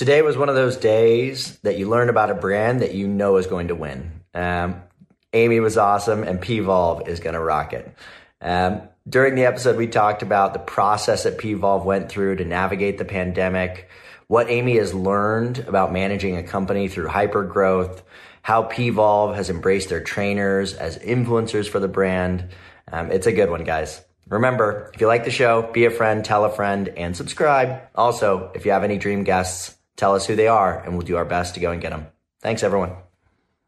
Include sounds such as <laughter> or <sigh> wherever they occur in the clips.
Today was one of those days that you learn about a brand that you know is going to win. Um, Amy was awesome, and Pvolve is going to rock it. Um, during the episode, we talked about the process that Pvolve went through to navigate the pandemic, what Amy has learned about managing a company through hyper growth, how Pvolve has embraced their trainers as influencers for the brand. Um, it's a good one, guys. Remember, if you like the show, be a friend, tell a friend, and subscribe. Also, if you have any dream guests, Tell us who they are, and we'll do our best to go and get them. Thanks, everyone.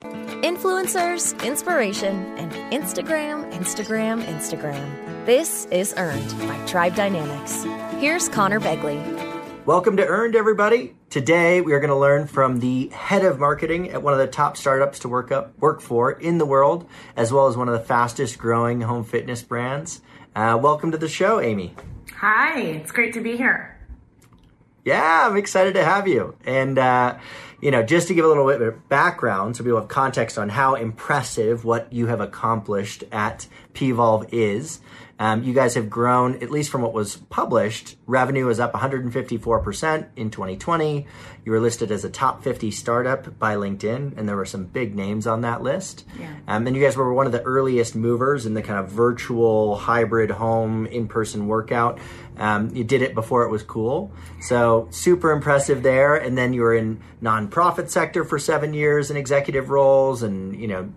Influencers, inspiration, and Instagram, Instagram, Instagram. This is Earned by Tribe Dynamics. Here's Conor Begley. Welcome to Earned, everybody. Today we are going to learn from the head of marketing at one of the top startups to work up work for in the world, as well as one of the fastest growing home fitness brands. Uh, welcome to the show, Amy. Hi, it's great to be here. Yeah, I'm excited to have you. And, uh, you know, just to give a little bit of background so people have context on how impressive what you have accomplished at Pvolve is. Um, you guys have grown, at least from what was published, revenue is up 154% in 2020. You were listed as a top 50 startup by LinkedIn, and there were some big names on that list. Yeah. Um, and you guys were one of the earliest movers in the kind of virtual hybrid home in person workout. Um, you did it before it was cool. So super impressive there. And then you were in nonprofit sector for seven years in executive roles and, you know,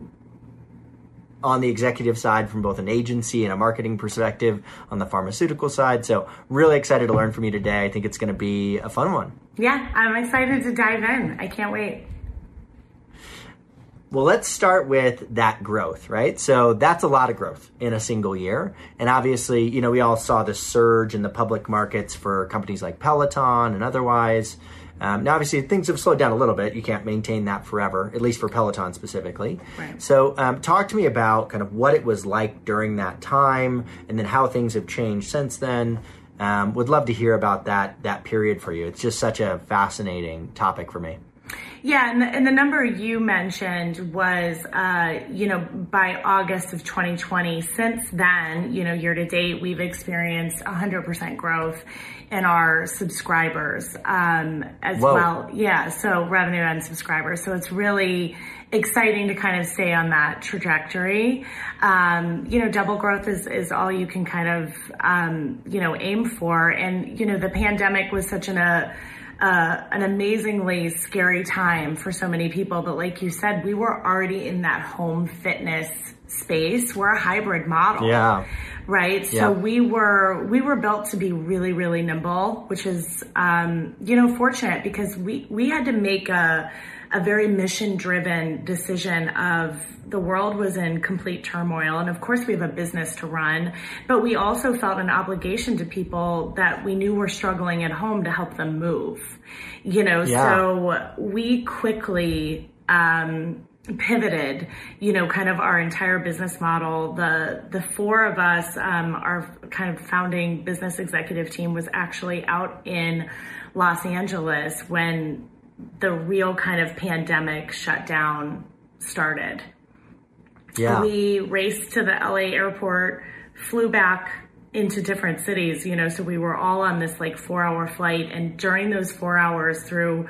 on the executive side from both an agency and a marketing perspective on the pharmaceutical side. So, really excited to learn from you today. I think it's going to be a fun one. Yeah, I'm excited to dive in. I can't wait. Well, let's start with that growth, right? So that's a lot of growth in a single year. And obviously, you know, we all saw the surge in the public markets for companies like Peloton and otherwise. Um, now, obviously, things have slowed down a little bit. You can't maintain that forever, at least for Peloton specifically. Right. So, um, talk to me about kind of what it was like during that time, and then how things have changed since then. Um, would love to hear about that that period for you. It's just such a fascinating topic for me. Yeah, and the, and the number you mentioned was, uh, you know, by August of 2020. Since then, you know, year to date, we've experienced 100% growth in our subscribers um, as Whoa. well. Yeah, so revenue and subscribers. So it's really exciting to kind of stay on that trajectory. Um, you know, double growth is, is all you can kind of, um, you know, aim for. And, you know, the pandemic was such an, a, uh, uh, an amazingly scary time for so many people. But like you said, we were already in that home fitness space. We're a hybrid model. Yeah. Right. Yeah. So we were, we were built to be really, really nimble, which is, um, you know, fortunate because we, we had to make a, a very mission driven decision of the world was in complete turmoil. And of course, we have a business to run, but we also felt an obligation to people that we knew were struggling at home to help them move. You know, yeah. so we quickly, um, pivoted you know kind of our entire business model the the four of us um, our kind of founding business executive team was actually out in los angeles when the real kind of pandemic shutdown started yeah. We raced to the LA airport, flew back into different cities, you know, so we were all on this like four hour flight. And during those four hours, through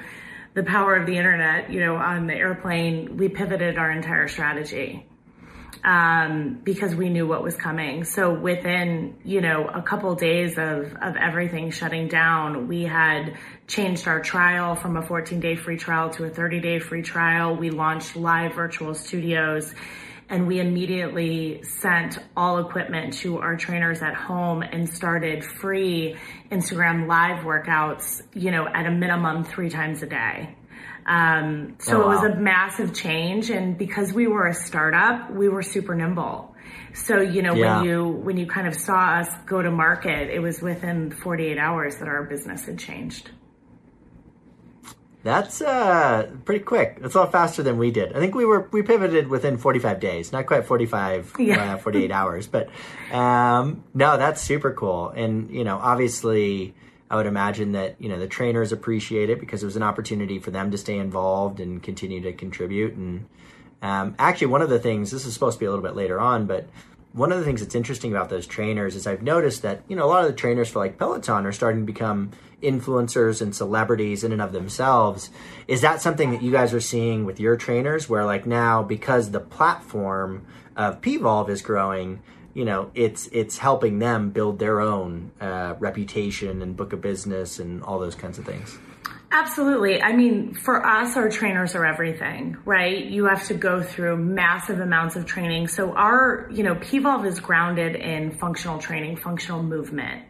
the power of the internet, you know, on the airplane, we pivoted our entire strategy um, because we knew what was coming. So within, you know, a couple days of, of everything shutting down, we had changed our trial from a 14 day free trial to a 30 day free trial. We launched live virtual studios and we immediately sent all equipment to our trainers at home and started free Instagram live workouts, you know, at a minimum three times a day. Um, so oh, wow. it was a massive change. And because we were a startup, we were super nimble. So, you know, yeah. when you, when you kind of saw us go to market, it was within 48 hours that our business had changed. That's uh, pretty quick. It's a lot faster than we did. I think we were we pivoted within 45 days, not quite 45, yeah. uh, 48 hours, but um, no, that's super cool. And you know, obviously, I would imagine that you know the trainers appreciate it because it was an opportunity for them to stay involved and continue to contribute. And um, actually, one of the things this is supposed to be a little bit later on, but one of the things that's interesting about those trainers is I've noticed that you know a lot of the trainers for like Peloton are starting to become influencers and celebrities in and of themselves. Is that something that you guys are seeing with your trainers where like now because the platform of Pvolve is growing, you know, it's it's helping them build their own uh, reputation and book of business and all those kinds of things. Absolutely. I mean, for us, our trainers are everything, right? You have to go through massive amounts of training. So our, you know, Pvolve is grounded in functional training, functional movement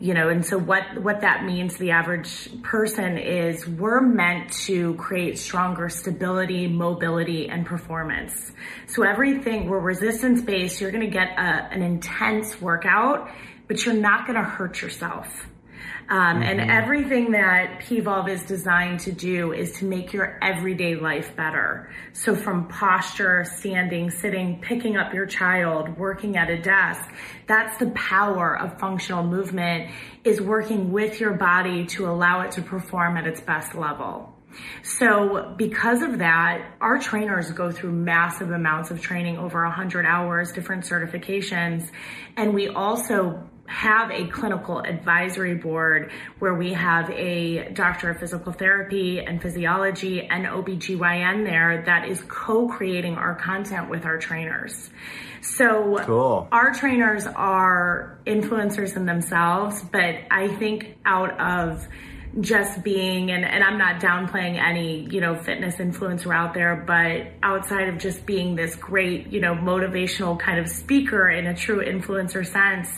you know and so what what that means to the average person is we're meant to create stronger stability mobility and performance. So everything we're resistance based you're going to get a, an intense workout but you're not going to hurt yourself um, mm-hmm. And everything that Pvolve is designed to do is to make your everyday life better. So from posture, standing, sitting, picking up your child, working at a desk, that's the power of functional movement is working with your body to allow it to perform at its best level. So because of that, our trainers go through massive amounts of training, over 100 hours, different certifications, and we also have a clinical advisory board where we have a doctor of physical therapy and physiology and OBGYN there that is co-creating our content with our trainers. So cool. our trainers are influencers in themselves, but I think out of just being and, and I'm not downplaying any, you know, fitness influencer out there, but outside of just being this great, you know, motivational kind of speaker in a true influencer sense,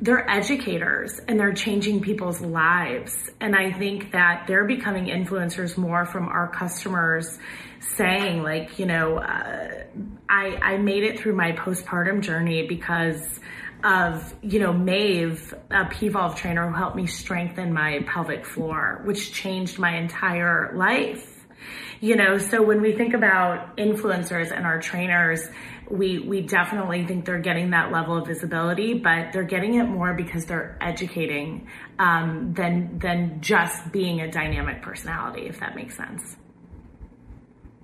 they're educators and they're changing people's lives. And I think that they're becoming influencers more from our customers saying like, you know, uh, I, I made it through my postpartum journey because of, you know, Maeve, a Pvolve trainer who helped me strengthen my pelvic floor, which changed my entire life. You know, so when we think about influencers and our trainers, we we definitely think they're getting that level of visibility, but they're getting it more because they're educating um, than than just being a dynamic personality, if that makes sense.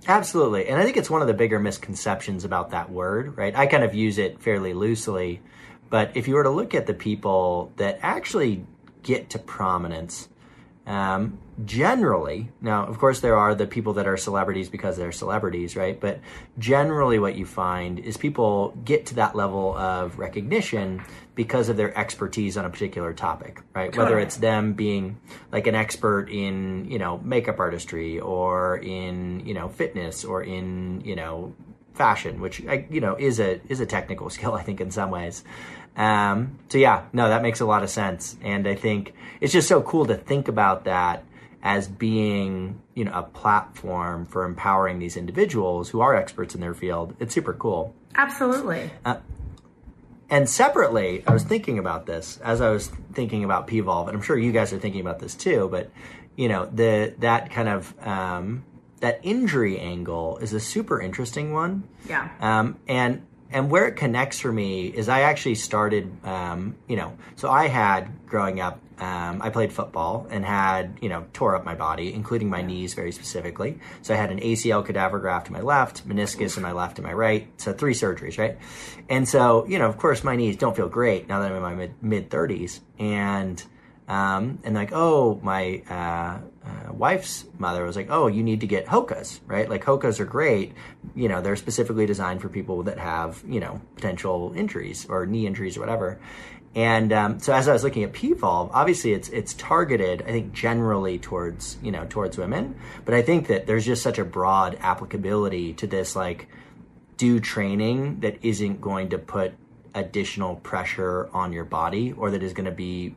Absolutely, and I think it's one of the bigger misconceptions about that word, right? I kind of use it fairly loosely, but if you were to look at the people that actually get to prominence um, generally, now, of course, there are the people that are celebrities because they're celebrities, right? But generally, what you find is people get to that level of recognition because of their expertise on a particular topic, right? Whether it's them being like an expert in, you know, makeup artistry or in, you know, fitness or in, you know, fashion, which, you know, is a is a technical <laughs> skill, I think, in some ways. Um, so yeah, no, that makes a lot of sense, and I think it's just so cool to think about that as being you know a platform for empowering these individuals who are experts in their field. It's super cool. Absolutely. Uh, and separately, I was thinking about this as I was thinking about Pvolve, and I'm sure you guys are thinking about this too. But you know, the that kind of um, that injury angle is a super interesting one. Yeah. Um, and and where it connects for me is I actually started, um, you know, so I had growing up, um, I played football and had, you know, tore up my body, including my knees very specifically. So I had an ACL cadaver graft in my left, meniscus in my left and my right. So three surgeries, right? And so, you know, of course, my knees don't feel great now that I'm in my mid 30s. And, um, and like, oh, my uh, uh, wife's mother was like, oh, you need to get Hokas, right? Like Hokas are great. You know, they're specifically designed for people that have, you know, potential injuries or knee injuries or whatever. And um, so as I was looking at Pvolve, obviously it's it's targeted, I think, generally towards you know towards women. But I think that there's just such a broad applicability to this, like, do training that isn't going to put additional pressure on your body or that is going to be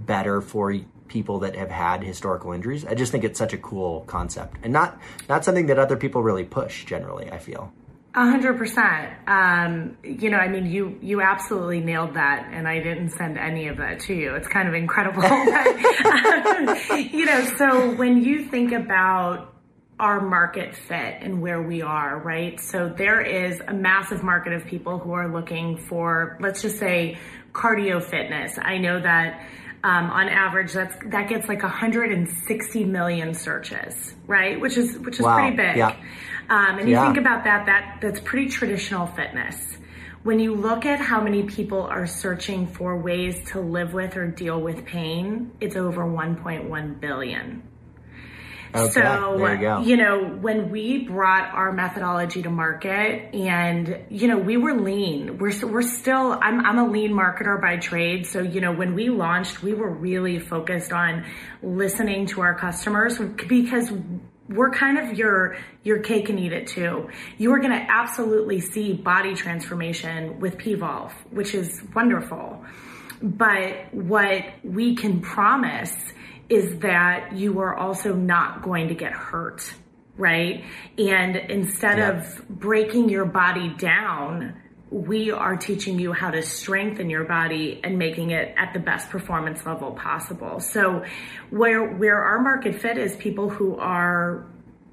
better for people that have had historical injuries. I just think it's such a cool concept and not not something that other people really push generally. I feel. A hundred percent. Um, you know, I mean, you you absolutely nailed that, and I didn't send any of that to you. It's kind of incredible. <laughs> but, you know, so when you think about our market fit and where we are, right? So there is a massive market of people who are looking for, let's just say, cardio fitness. I know that um, on average, that's that gets like 160 million searches, right? Which is which is wow. pretty big. Yeah. Um, and you yeah. think about that, that that's pretty traditional fitness. when you look at how many people are searching for ways to live with or deal with pain, it's over 1.1 billion. Okay, so, there you you know, when we brought our methodology to market and, you know, we were lean. We're, we're still, I'm, I'm a lean marketer by trade. So, you know, when we launched, we were really focused on listening to our customers because we're kind of your your cake and eat it too. You are going to absolutely see body transformation with PVolve, which is wonderful. But what we can promise is that you are also not going to get hurt, right? And instead Yeah. of breaking your body down, we are teaching you how to strengthen your body and making it at the best performance level possible. So where where our market fit is people who are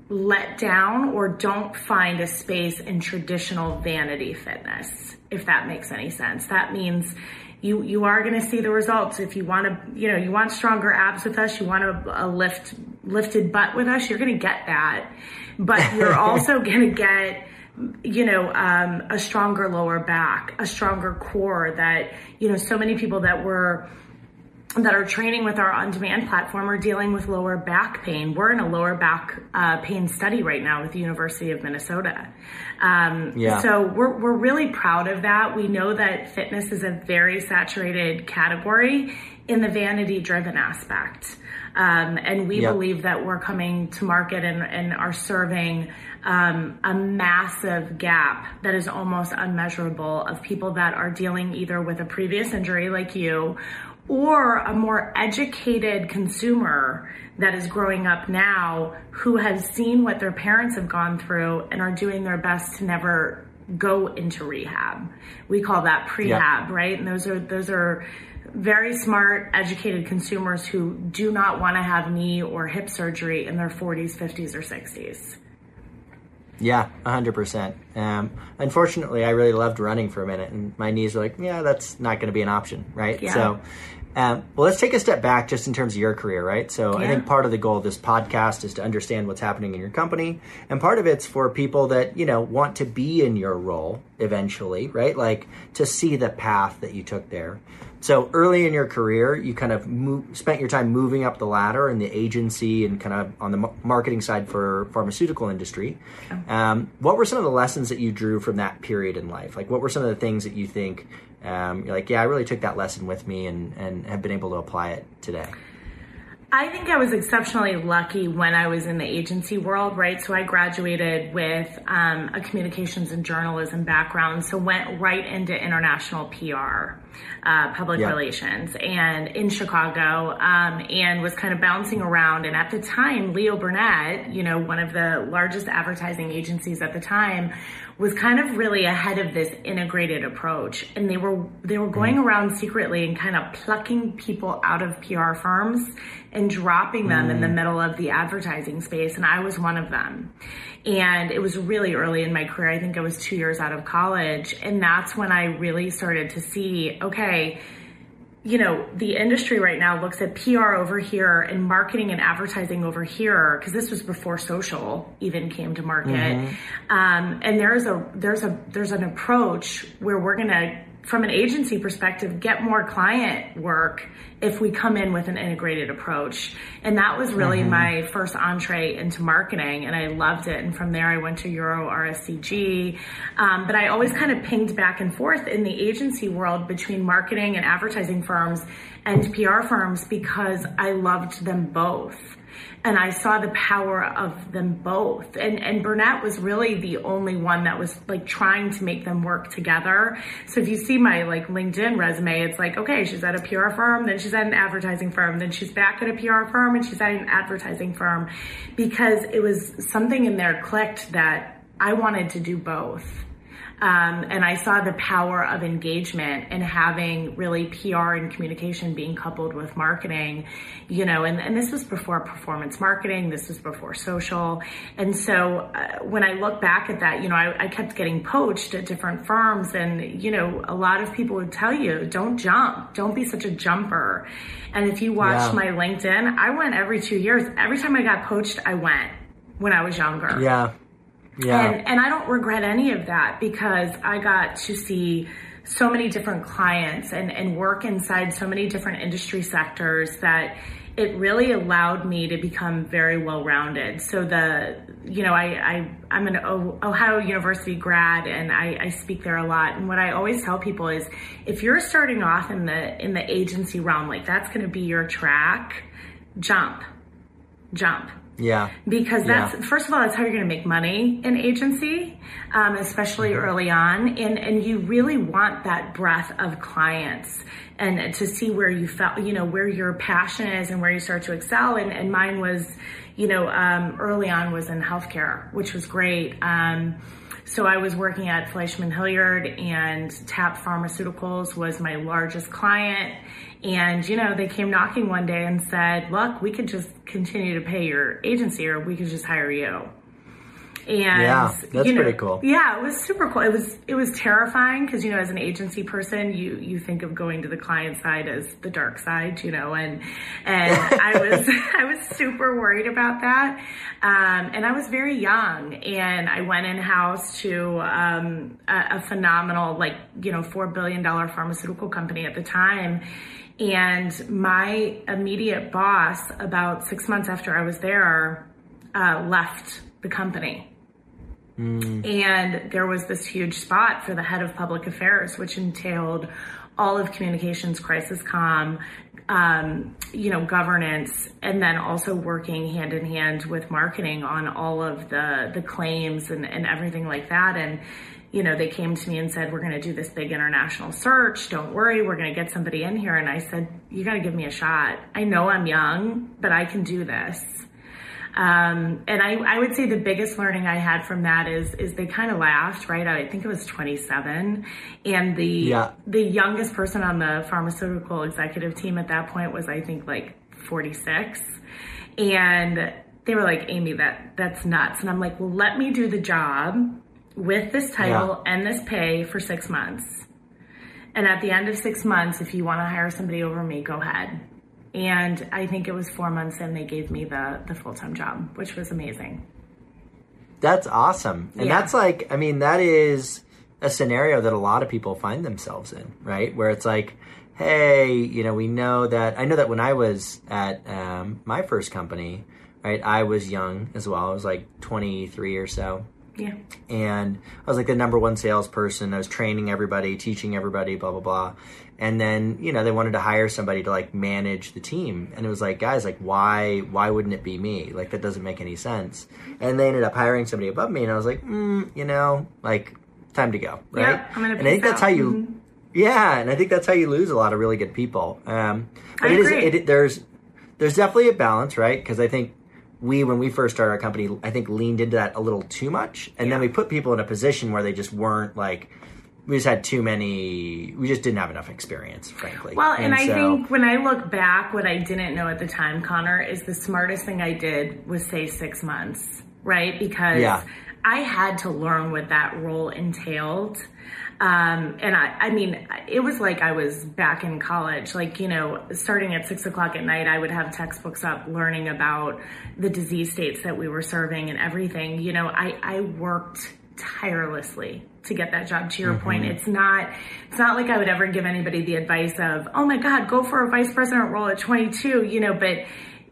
let down or don't find a space in traditional vanity fitness if that makes any sense that means you you are going to see the results. If you want to you know you want stronger abs with us you want a, a lift lifted butt with us you're going to get that. But you're <laughs> also going to get you know um, a stronger lower back a stronger core that you know so many people that were that are training with our on-demand platform are dealing with lower back pain. We're in a lower back uh, pain study right now with the University of Minnesota. Um, Yeah. So we're we're really proud of that. We know that fitness is a very saturated category in the vanity-driven aspect. Um, and we Yep. believe that we're coming to market and, and are serving um, a massive gap that is almost unmeasurable of people that are dealing either with a previous injury like you or a more educated consumer that is growing up now who has seen what their parents have gone through and are doing their best to never go into rehab. We call that prehab, right? And those are those are very smart, educated consumers who do not want to have knee or hip surgery in their 40s, 50s, or 60s. Yeah, hundred percent. Um, unfortunately, I really loved running for a minute, and my knees were like, "Yeah, that's not going to be an option, right?" Yeah. So, um, well, let's take a step back just in terms of your career, right? So, I think part of the goal of this podcast is to understand what's happening in your company, and part of it's for people that you know want to be in your role eventually, right? Like to see the path that you took there. So early in your career, you kind of move, spent your time moving up the ladder in the agency and kind of on the ma- marketing side for pharmaceutical industry. Um, what were some of the lessons that you drew from that period in life? Like, what were some of the things that you think um, you're like, yeah, I really took that lesson with me and and have been able to apply it today? I think I was exceptionally lucky when I was in the agency world, right? So I graduated with um, a communications and journalism background, so went right into international PR, uh, public Yeah. relations, and in Chicago, um, and was kind of bouncing around. And at the time, Leo Burnett, you know, one of the largest advertising agencies at the time, was kind of really ahead of this integrated approach. And they were they were going mm. around secretly and kind of plucking people out of PR firms and dropping them in the mm. middle of the advertising space. And I was one of them. And it was really early in my career. I think I was 2 years out of college. And that's when I really started to see okay, you know, the industry right now looks at PR over here and marketing and advertising over here because this was before social even came to market. Um, and there's a there's a there's an approach where we're gonna, from an agency perspective, get more client work if we come in with an integrated approach. And that was really my first entree into marketing, and I loved it. And from there, I went to Euro RSCG. Um, but I always kind of pinged back and forth in the agency world between marketing and advertising firms and PR firms because I loved them both. And I saw the power of them both. And and Burnett was really the only one that was like trying to make them work together. So if you see my like LinkedIn resume, it's like, okay, she's at a PR firm, then she's at an advertising firm, then she's back at a PR firm and she's at an advertising firm because it was something in there clicked that I wanted to do both. Um, and I saw the power of engagement and having really PR and communication being coupled with marketing, you know, and, and this was before performance marketing, this was before social. And so uh, when I look back at that, you know, I, I kept getting poached at different firms, and, you know, a lot of people would tell you, don't jump, don't be such a jumper. And if you watch Yeah. my LinkedIn, I went every two years. Every time I got poached, I went when I was younger. Yeah. Yeah. And, and I don't regret any of that because I got to see so many different clients and, and work inside so many different industry sectors that it really allowed me to become very well rounded. So the, you know, I, I I'm an Ohio University grad and I, I speak there a lot. And what I always tell people is, if you're starting off in the in the agency realm, like that's going to be your track, jump, jump. Yeah. Because that's Yeah. first of all, that's how you're going to make money in agency, um, especially Mm-hmm. early on, and and you really want that breadth of clients and to see where you felt, you know, where your passion is and where you start to excel. And, and mine was, you know, um, early on was in healthcare, which was great. Um, so I was working at Fleishman Hillard and TAP Pharmaceuticals was my largest client. And, you know, they came knocking one day and said, look, we could just continue to pay your agency or we could just hire you. And Yeah, that's you know, pretty cool. Yeah, it was super cool. It was it was terrifying because you know, as an agency person, you you think of going to the client side as the dark side, you know, and and <laughs> I was I was super worried about that, um, and I was very young, and I went in house to um, a, a phenomenal, like you know, four billion dollar pharmaceutical company at the time. And my immediate boss, about six months after I was there, uh, left the company. And there was this huge spot for the head of public affairs, which entailed all of communications, crisis com, um, you know, governance, and then also working hand in hand with marketing on all of the the claims and, and everything like that. And you know, they came to me and said, "We're going to do this big international search. Don't worry, we're going to get somebody in here." And I said, "You got to give me a shot. I know I'm young, but I can do this." Um, and I, I would say the biggest learning I had from that is is they kind of laughed, right? I think it was 27, and the Yeah. the youngest person on the pharmaceutical executive team at that point was I think like 46, and they were like, Amy, that that's nuts. And I'm like, well, let me do the job with this title and this pay for six months. And at the end of six months, if you want to hire somebody over me, go ahead. And I think it was four months and they gave me the, the full time job, which was amazing. That's awesome. And Yeah. that's like, I mean, that is a scenario that a lot of people find themselves in, right? Where it's like, hey, you know, we know that, I know that when I was at um, my first company, right, I was young as well. I was like 23 or so. Yeah. and I was like the number one salesperson. I was training everybody, teaching everybody, blah blah blah. And then you know they wanted to hire somebody to like manage the team, and it was like, guys, like why why wouldn't it be me? Like that doesn't make any sense. And they ended up hiring somebody above me, and I was like, mm, you know, like time to go, right? Yeah, I'm gonna and I think peace that's how you. Mhm. Yeah, and I think that's how you lose a lot of really good people. Um, but I it is agree. it, there's there's definitely a balance, right? Because I think we, when we first started our company, I think leaned into that a little too much, and then we put people in a position where they just weren't like. We just had too many. We just didn't have enough experience, frankly. Well, and, I so- think when I look back, what I didn't know at the time, Conor, is the smartest thing I did was say six months, right? Because Yeah. I had to learn what that role entailed. Um, and I, I mean, it was like I was back in college. Like, you know, starting at six o'clock at night, I would have textbooks up learning about the disease states that we were serving and everything. You know, I, I worked tirelessly to get that job to your point it's not it's not like i would ever give anybody the advice of oh my god go for a vice president role at 22 you know but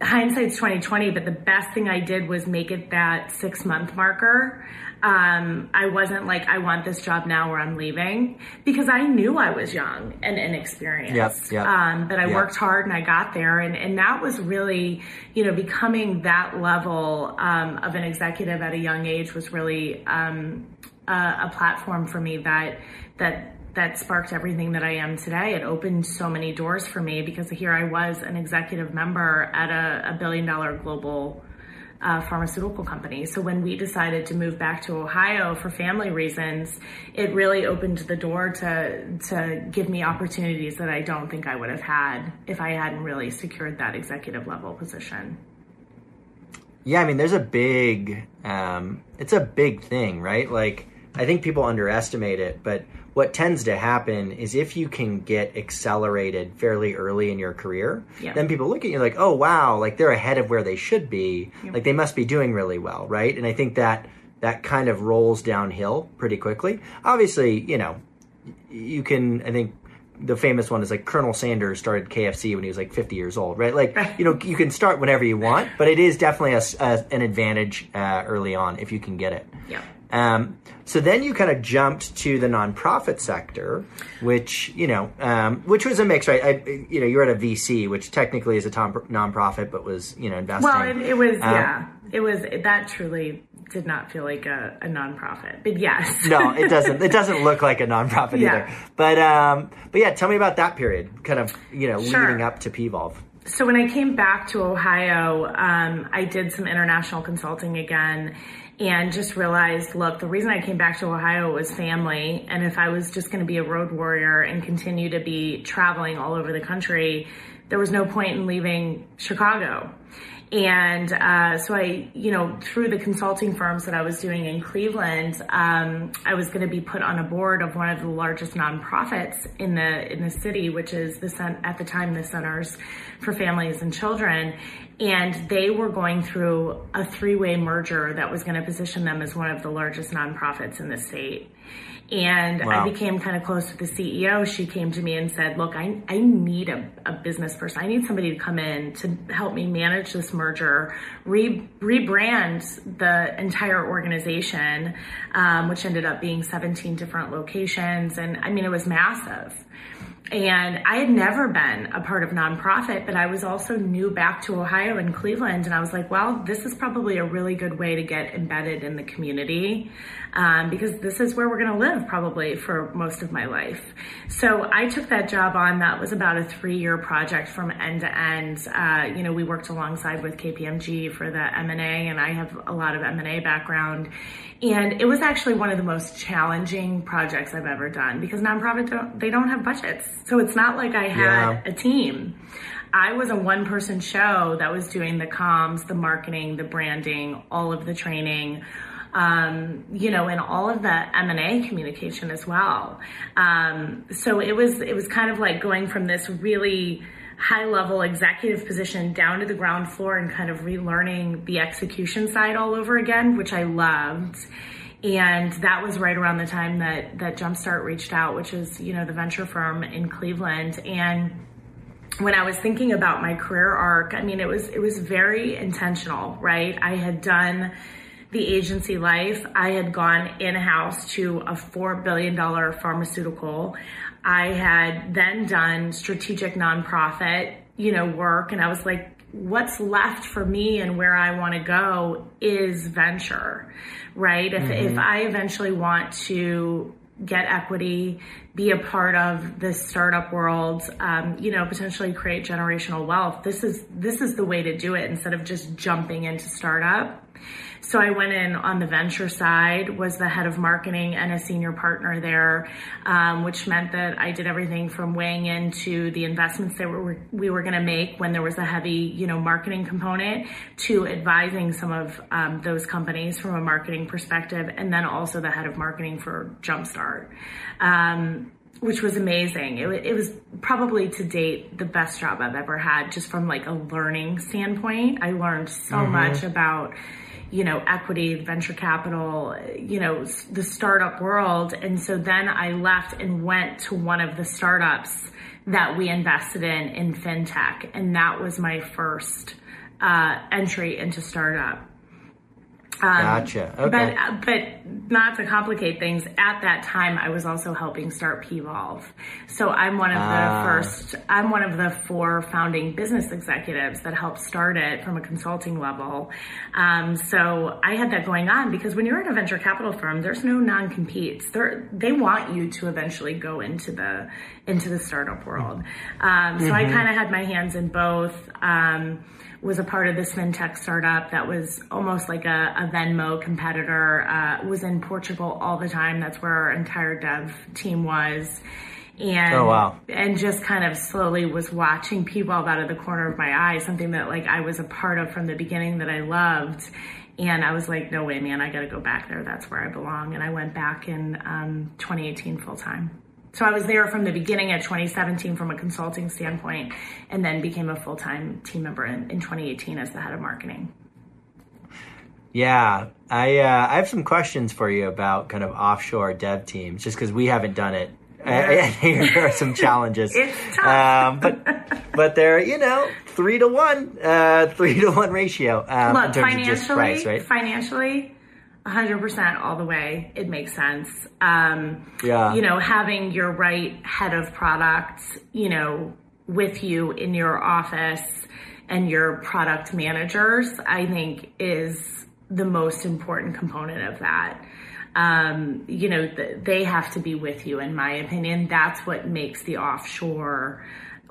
hindsight's 2020 but the best thing i did was make it that six month marker um, i wasn't like i want this job now or i'm leaving because i knew i was young and inexperienced Yep, yep. um, but i Yep. worked hard and i got there and, and that was really you know becoming that level um, of an executive at a young age was really um, a, a platform for me that that that sparked everything that I am today. It opened so many doors for me because here I was an executive member at a, a billion dollar global uh, pharmaceutical company. So when we decided to move back to Ohio for family reasons, it really opened the door to to give me opportunities that I don't think I would have had if I hadn't really secured that executive level position. Yeah, I mean, there's a big, um, it's a big thing, right? Like, I think people underestimate it, but what tends to happen is if you can get accelerated fairly early in your career, Yeah. then people look at you like, oh, wow, like they're ahead of where they should be. Like they must be doing really well, right? And I think that that kind of rolls downhill pretty quickly. Obviously, you know, you can, I think the famous one is like Colonel Sanders started KFC when he was like 50 years old, right? Like, you know, you can start whenever you want, but it is definitely a, a, an advantage uh, early on if you can get it. Yeah. Um, so then you kind of jumped to the nonprofit sector, which you know, um, which was a mix, right? I, you know, you're at a VC, which technically is a tom- nonprofit, but was you know investing. Well, it, it was um, yeah, it was that truly did not feel like a, a nonprofit, but yes. no, it <laughs> doesn't. It doesn't look like a nonprofit yeah. either. But um, but yeah, tell me about that period, kind of you know, sure. leading up to Pvolve. So when I came back to Ohio, um, I did some international consulting again and just realized look, the reason I came back to Ohio was family. And if I was just going to be a road warrior and continue to be traveling all over the country, there was no point in leaving Chicago. And uh, so I, you know, through the consulting firms that I was doing in Cleveland, um, I was going to be put on a board of one of the largest nonprofits in the in the city, which is the at the time the Centers for Families and Children and they were going through a three-way merger that was going to position them as one of the largest nonprofits in the state. And wow. I became kind of close with the CEO. She came to me and said, look, I, I need a, a business person. I need somebody to come in to help me manage this merger, re, rebrand the entire organization, um, which ended up being 17 different locations. And I mean, it was massive. And I had never been a part of nonprofit, but I was also new back to Ohio and Cleveland. And I was like, well, this is probably a really good way to get embedded in the community um, because this is where we're going to live probably for most of my life. So I took that job on. That was about a three year project from end to end. Uh, you know, we worked alongside with KPMG for the M&A and I have a lot of M&A background. And it was actually one of the most challenging projects I've ever done because nonprofit don't, they don't have budgets. So it's not like I had yeah. a team. I was a one person show that was doing the comms, the marketing, the branding, all of the training, um, you know, and all of the M and A communication as well. Um, so it was it was kind of like going from this really high level executive position down to the ground floor and kind of relearning the execution side all over again, which I loved. And that was right around the time that, that Jumpstart reached out, which is, you know, the venture firm in Cleveland. And when I was thinking about my career arc, I mean, it was, it was very intentional, right? I had done the agency life. I had gone in house to a $4 billion pharmaceutical. I had then done strategic nonprofit, you know, work. And I was like, what's left for me and where I want to go is venture, right? If, mm-hmm. if I eventually want to get equity, be a part of the startup world, um, you know, potentially create generational wealth. This is this is the way to do it instead of just jumping into startup. So I went in on the venture side, was the head of marketing and a senior partner there, um, which meant that I did everything from weighing into the investments that we were, we were going to make when there was a heavy, you know, marketing component to advising some of um, those companies from a marketing perspective, and then also the head of marketing for Jumpstart. Um, which was amazing. It, it, was probably to date the best job I've ever had, just from like a learning standpoint. I learned so mm-hmm. much about you know, equity, venture capital, you know, the startup world. And so then I left and went to one of the startups that we invested in in fintech. And that was my first uh, entry into startup. Um, gotcha. Okay. But uh, but not to complicate things, at that time I was also helping start Pvolve. So I'm one of the ah. first. I'm one of the four founding business executives that helped start it from a consulting level. Um, so I had that going on because when you're at a venture capital firm, there's no non competes. They they want you to eventually go into the into the startup world. Um, so mm-hmm. I kind of had my hands in both. Was a part of this fintech startup that was almost like a, a Venmo competitor, uh, was in Portugal all the time. That's where our entire dev team was. And, oh, wow. and just kind of slowly was watching Pvolve out of the corner of my eye, something that like I was a part of from the beginning that I loved. And I was like, no way, man, I got to go back there. That's where I belong. And I went back in um, 2018 full time. So I was there from the beginning of 2017 from a consulting standpoint, and then became a full time team member in, in 2018 as the head of marketing. Yeah, I uh, I have some questions for you about kind of offshore dev teams, just because we haven't done it. I, I think there are some challenges, <laughs> It's tough. um, but <laughs> but they're you know three to one, uh, three to one ratio um, in Look, terms of just price, right? financially, 100% all the way. It makes sense. Um, Yeah. You know, having your right head of product, you know, with you in your office and your product managers, I think is the most important component of that. Um, you know, th- they have to be with you, in my opinion. That's what makes the offshore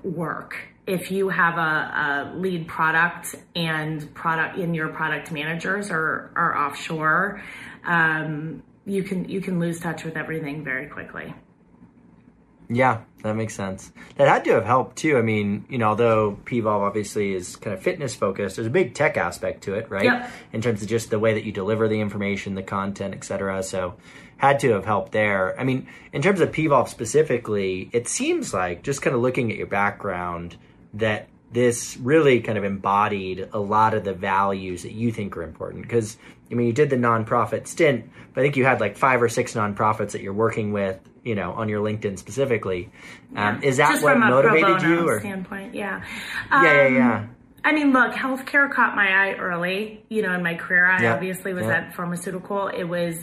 work. If you have a, a lead product and product in your product managers are, are offshore, um, you can you can lose touch with everything very quickly. Yeah, that makes sense. That had to have helped too. I mean, you know, although PVolve obviously is kind of fitness focused, there's a big tech aspect to it, right? Yep. In terms of just the way that you deliver the information, the content, etc. So, had to have helped there. I mean, in terms of PVolve specifically, it seems like just kind of looking at your background that this really kind of embodied a lot of the values that you think are important because I mean you did the nonprofit stint, but I think you had like five or six nonprofits that you're working with, you know, on your LinkedIn specifically. Um, is that Just what from a pro motivated you? Or standpoint? Yeah. yeah, yeah, Um, yeah. I mean, look, healthcare caught my eye early. You know, in my career, I Yeah, obviously was yeah. at pharmaceutical. It was,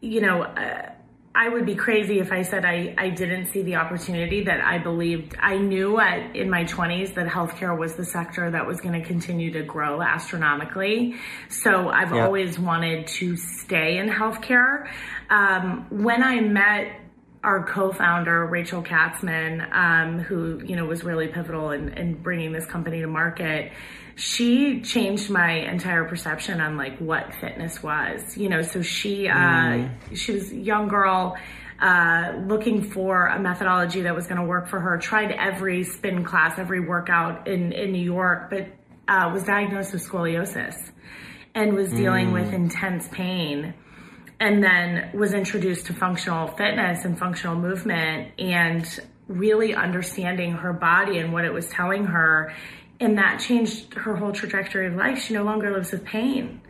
you know, uh, I would be crazy if I said I, I didn't see the opportunity that I believed. I knew at, in my 20s that healthcare was the sector that was going to continue to grow astronomically. So I've Yeah. always wanted to stay in healthcare. Um, when I met our co-founder Rachel Katzman, um, who you know was really pivotal in, in bringing this company to market. She changed my entire perception on like what fitness was. You know, so she uh, she was a young girl. Uh, looking for a methodology that was going to work for her. Tried every spin class, every workout in in New York, but uh, was diagnosed with scoliosis and was dealing with intense pain and then was introduced to functional fitness and functional movement and really understanding her body and what it was telling her. And that changed her whole trajectory of life. She no longer lives with pain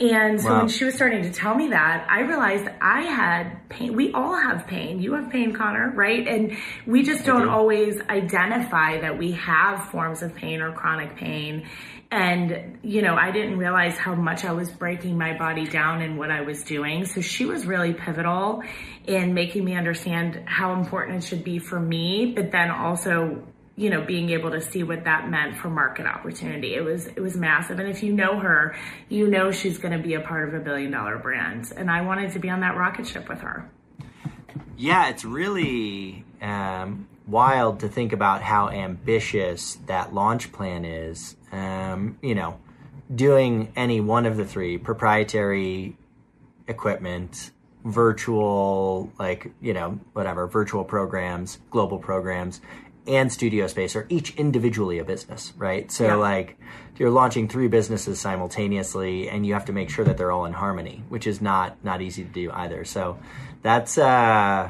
and so Wow. when she was starting to tell me that, I realized I had pain. We all have pain. You have pain, Conor, right? And we just don't do. always identify that we have forms of pain or chronic pain. And, you know, I didn't realize how much I was breaking my body down in what I was doing. So she was really pivotal in making me understand how important it should be for me, but then also you know being able to see what that meant for market opportunity. It was it was massive. And if you know her you know she's going to be a part of a billion dollar brand. And i wanted to be on that rocket ship with her. Yeah, it's really um, wild to think about how ambitious that launch plan is. Um, you know, doing any one of the three proprietary equipment, virtual, like, you know, whatever, virtual programs, global programs, and studio space are each individually a business, right? So, Yeah. like, you're launching three businesses simultaneously and you have to make sure that they're all in harmony, which is not not easy to do either. So, that's uh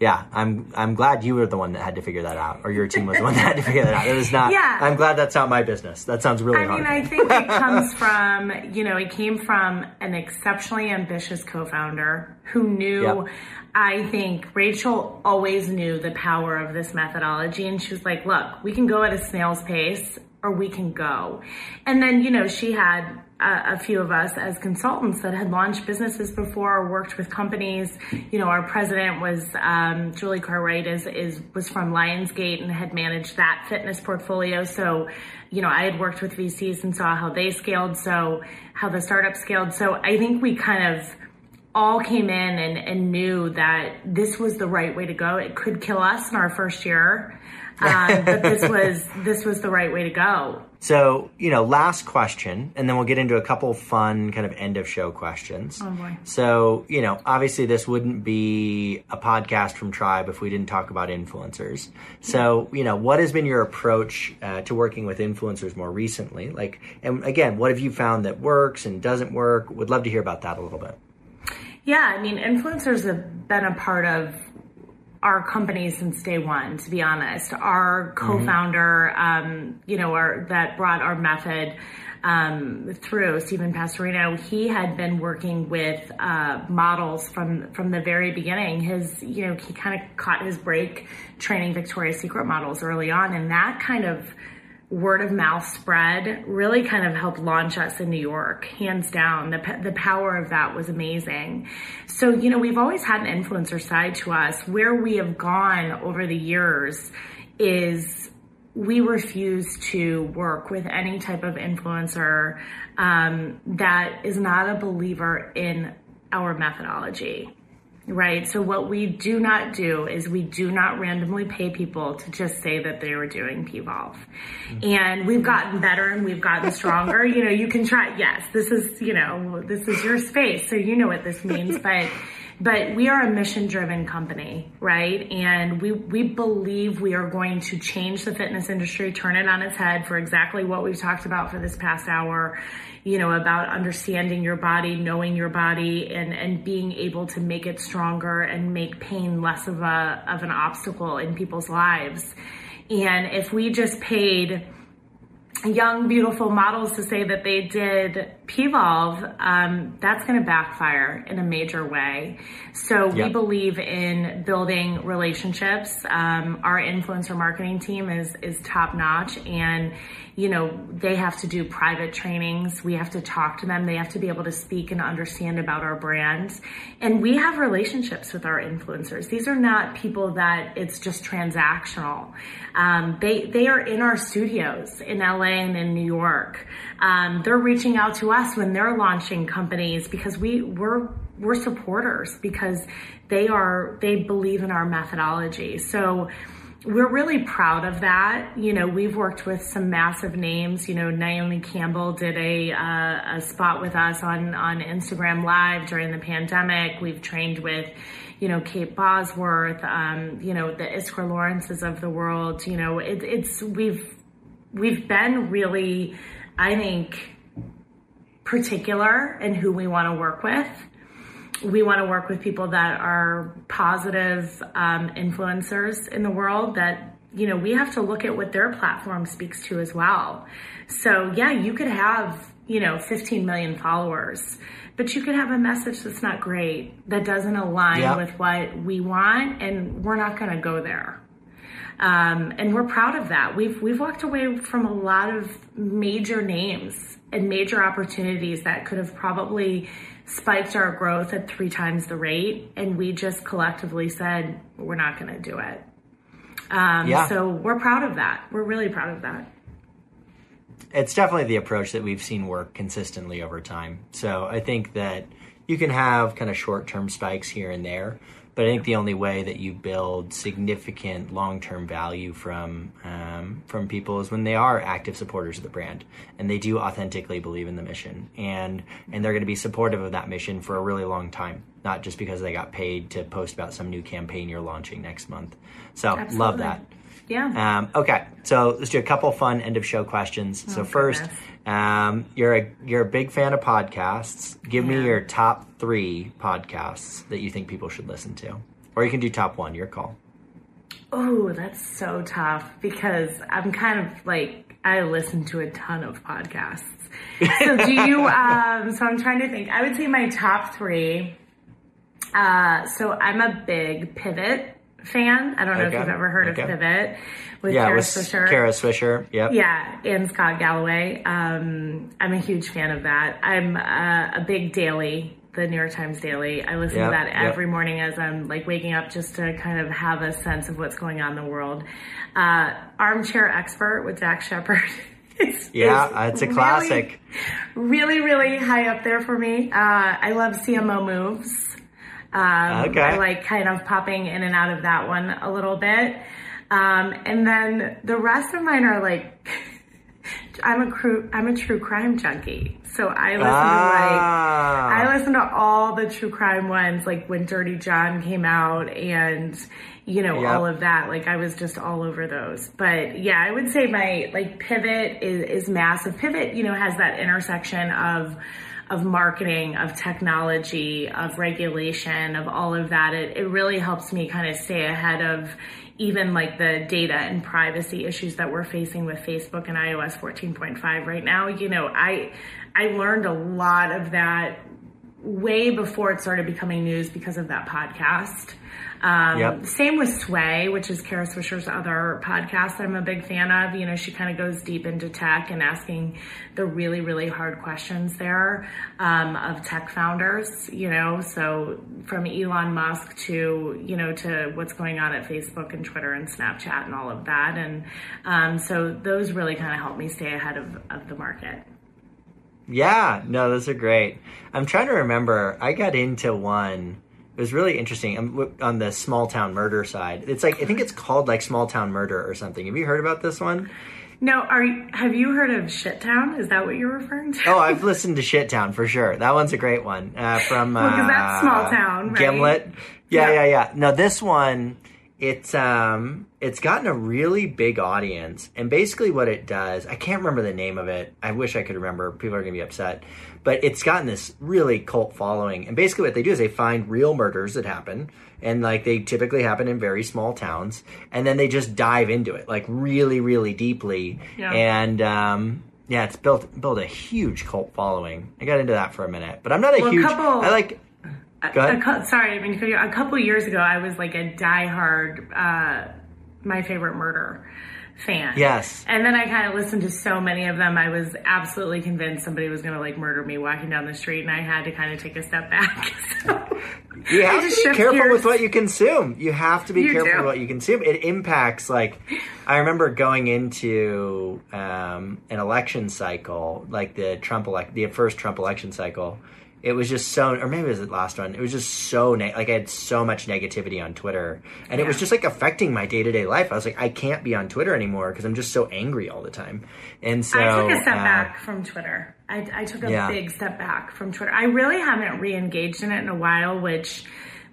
yeah, I'm I'm glad you were the one that had to figure that out, or your team was the one that had to figure that out. It was not. Yeah. I'm glad that's not my business. That sounds really I hard. mean, I think it <laughs> comes from, you know, it came from an exceptionally ambitious co founder who knew, Yep. I think Rachel always knew the power of this methodology. And she was like, look, we can go at a snail's pace or we can go. And then, you know, she had a, a few of us as consultants that had launched businesses before, or worked with companies. You know, our president was um, Julie Cartwright, is, is was from Lionsgate and had managed that fitness portfolio. So, you know, I had worked with VCs and saw how they scaled, so how the startup scaled. So I think we kind of all came in and, and knew that this was the right way to go. It could kill us in our first year, um, but this was this was the right way to go. So, you know, last question, and then we'll get into a couple fun kind of end of show questions. Oh, boy. So, you know, obviously this wouldn't be a podcast from Tribe if we didn't talk about influencers. So, you know, what has been your approach uh, to working with influencers more recently? Like, and again, what have you found that works and doesn't work? Would love to hear about that a little bit. Yeah, I mean, influencers have been a part of our company since day one, to be honest. Our co-founder, mm-hmm. um, you know, our, that brought our method um, through Stephen Pasterino, he had been working with uh, models from from the very beginning. His, you know, he kind of caught his break training Victoria's Secret models early on, and that kind of word of mouth spread really kind of helped launch us in New York, hands down. The, the power of that was amazing. So, you know, we've always had an influencer side to us. Where we have gone over the years is we refuse to work with any type of influencer um, that is not a believer in our methodology right? So what we do not do is we do not randomly pay people to just say that they were doing PVolve. Mm-hmm. And we've gotten better and we've gotten stronger. you know, you can try, yes, this is, you know, this is your space. So you know what this means, but <laughs> but we are a mission driven company, right? And we, we believe we are going to change the fitness industry, turn it on its head for exactly what we've talked about for this past hour you know, about understanding your body, knowing your body and, and being able to make it stronger and make pain less of a, of an obstacle in people's lives. And if we just paid young, beautiful models to say that they did PVolve, um, that's going to backfire in a major way. So we yep. believe in building relationships. Um, our influencer marketing team is is top notch, and you know, they have to do private trainings. We have to talk to them. They have to be able to speak and understand about our brands. And we have relationships with our influencers. These are not people that it's just transactional. Um, they, they are in our studios in LA in New York. Um, they're reaching out to us when they're launching companies because we, we're, we're supporters because they are, they believe in our methodology. So, we're really proud of that. You know, we've worked with some massive names. You know, Naomi Campbell did a uh, a spot with us on on Instagram Live during the pandemic. We've trained with, you know, Kate Bosworth. Um, you know, the Iskra Lawrences of the world. You know, it, it's we've we've been really, I think, particular in who we want to work with. We want to work with people that are positive um, influencers in the world that you know we have to look at what their platform speaks to as well. So yeah you could have you know 15 million followers but you could have a message that's not great that doesn't align with what we want and we're not going to go there um, and we're proud of that we've we've walked away from a lot of major names and major opportunities that could have probably spiked our growth at three times the rate, and we just collectively said, we're not going to do it. Um, yeah. So we're proud of that. We're really proud of that. It's definitely the approach that we've seen work consistently over time. So I think that you can have kind of short term spikes here and there, but I think the only way that you build significant long-term value from um, from people is when they are active supporters of the brand and they do authentically believe in the mission and and they're going to be supportive of that mission for a really long time, not just because they got paid to post about some new campaign you're launching next month. So Absolutely. love that. Yeah. Um, okay, so let's do a couple fun end of show questions. Oh, so first, um, you're a you're a big fan of podcasts. Give yeah. me your top three podcasts that you think people should listen to, or you can do top one. Your call. Oh, that's so tough because I'm kind of like I listen to a ton of podcasts. So do you? <laughs> um, so I'm trying to think. I would say my top three. Uh, so I'm a big Pivot fan. I don't know okay. if you've ever heard okay. of Pivot with yeah, Kara Swisher. Kara Swisher, yep. Yeah, and Scott Galloway. Um, I'm a huge fan of that. I'm uh, a big daily, the New York Times Daily. I listen yep, to that every yep. morning as I'm like waking up just to kind of have a sense of what's going on in the world. Uh, Armchair Expert with Dax Shepard. <laughs> yeah, it's a classic. Really, really high up there for me. Uh, I love CMO Moves. Um, okay. I like kind of popping in and out of that one a little bit. Um, and then the rest of mine are like, <laughs> I'm a true, I'm a true crime junkie. So I listen ah. to like, I listen to all the true crime ones, like when Dirty John came out and, you know, yep. all of that. Like I was just all over those. But yeah, I would say my like pivot is, is massive. Pivot, you know, has that intersection of, of marketing, of technology, of regulation, of all of that. It, it really helps me kind of stay ahead of even like the data and privacy issues that we're facing with Facebook and iOS 14.5 right now. You know, I I learned a lot of that way before it started becoming news because of that podcast. Um, yep. Same with Sway, which is Kara Swisher's other podcast that I'm a big fan of. You know, she kind of goes deep into tech and asking the really, really hard questions there um, of tech founders, you know, so from Elon Musk to, you know, to what's going on at Facebook and Twitter and Snapchat and all of that. And um, so those really kind of help me stay ahead of, of the market. Yeah, no, those are great. I'm trying to remember. I got into one it was really interesting on the small town murder side. It's like I think it's called like small town murder or something. Have you heard about this one? No, are you, have you heard of Shit Town? Is that what you're referring to? Oh, I've listened to Shit Town for sure. That one's a great one uh, from well, because that's small town, right? Gimlet. Yeah, yeah, yeah, yeah. No, this one it's um it's gotten a really big audience. And basically what it does i can't remember the name of it. I wish i could remember. People are going to be upset. But it's gotten this really cult following. And basically what they do is they find real murders that happen. And like they typically happen in very small towns. And then they just dive into it like really really deeply. Yeah. and um yeah it's built built a huge cult following. I got into that for a minute. But i'm not a well, huge couple- i like. A, a, sorry, I mean, a couple years ago, I was like a diehard, uh, my favorite murder fan. Yes. And then I kind of listened to so many of them. I was absolutely convinced somebody was going to like murder me walking down the street, and I had to kind of take a step back. <laughs> so you have to be careful gears. with what you consume. You have to be you careful do. with what you consume. It impacts. Like, I remember going into um, an election cycle, like the Trump elect, the first Trump election cycle it was just so or maybe it was the last one it was just so ne- like i had so much negativity on twitter. And yeah. it was just like affecting my day-to-day life. I was like i can't be on twitter anymore because i'm just so angry all the time. And so i took a step uh, back from twitter. I, I took a yeah. big step back from twitter. I really haven't re-engaged in it in a while which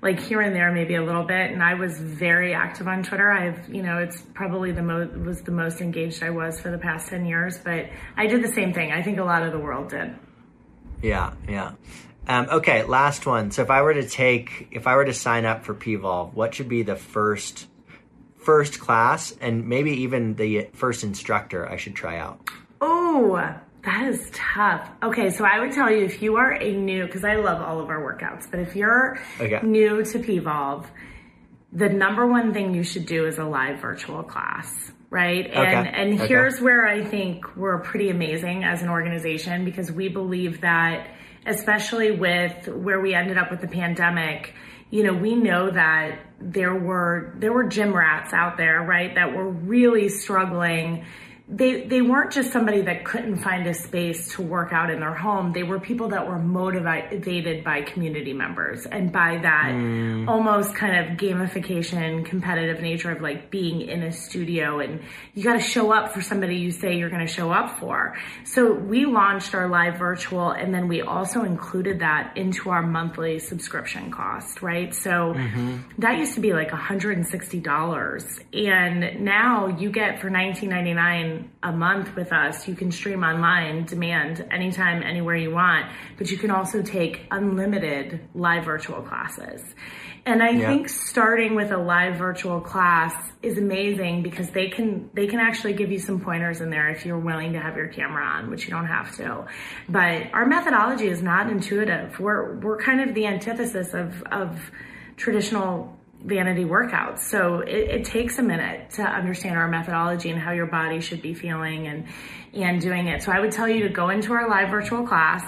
like here and there maybe a little bit. And i was very active on twitter. I've you know it's probably the most was the most engaged i was for the past 10 years. But i did the same thing. I think a lot of the world did yeah, yeah. Um, okay, last one. So if I were to take, if I were to sign up for PVolve, what should be the first first class and maybe even the first instructor I should try out? Oh, that is tough. Okay, so I would tell you if you are a new, because I love all of our workouts, but if you're okay. new to PVolve, the number one thing you should do is a live virtual class right? Okay. And and okay. here's where I think we're pretty amazing as an organization because we believe that especially with where we ended up with the pandemic, you know, we know that there were there were gym rats out there, right, that were really struggling they they weren't just somebody that couldn't find a space to work out in their home. They were people that were motivated by community members and by that mm. almost kind of gamification, competitive nature of like being in a studio and you got to show up for somebody you say you're going to show up for. So we launched our live virtual and then we also included that into our monthly subscription cost, right? So mm-hmm. that used to be like $160 and now you get for 19.99 a month with us. You can stream online, demand anytime, anywhere you want, but you can also take unlimited live virtual classes. And I yeah. think starting with a live virtual class is amazing because they can they can actually give you some pointers in there if you're willing to have your camera on, which you don't have to. But our methodology is not intuitive. We're we're kind of the antithesis of of traditional vanity workouts. So it, it, takes a minute to understand our methodology and how your body should be feeling and and doing it. So I would tell you to go into our live virtual class.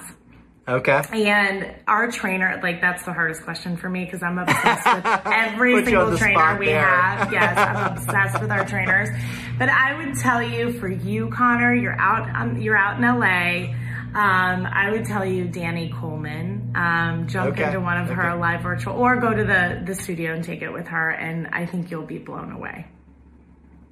Okay. And our trainer, like that's the hardest question for me because I'm obsessed with <laughs> every single trainer we there. have. <laughs> Yes, I'm obsessed with our trainers. But I would tell you for you, Conor, you're out on, you're out in LA um, I would tell you Danny Coleman. Um, jump okay. into one of her live virtual, or go to the the studio and take it with her, and I think you'll be blown away.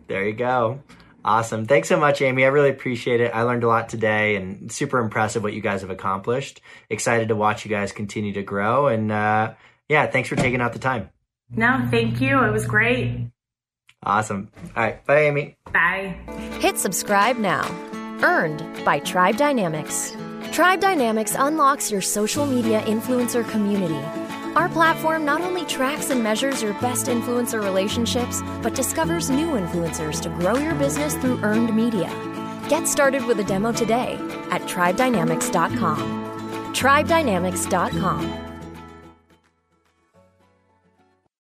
There you go. Awesome. Thanks so much, Amy. I really appreciate it. I learned a lot today and super impressive what you guys have accomplished. Excited to watch you guys continue to grow. And uh, yeah, thanks for taking out the time. No, thank you. It was great. Awesome. All right. Bye, Amy. Bye. Hit subscribe now. Earned by Tribe Dynamics. Tribe Dynamics unlocks your social media influencer community. Our platform not only tracks and measures your best influencer relationships, but discovers new influencers to grow your business through earned media. Get started with a demo today at tribedynamics.com. Tribedynamics.com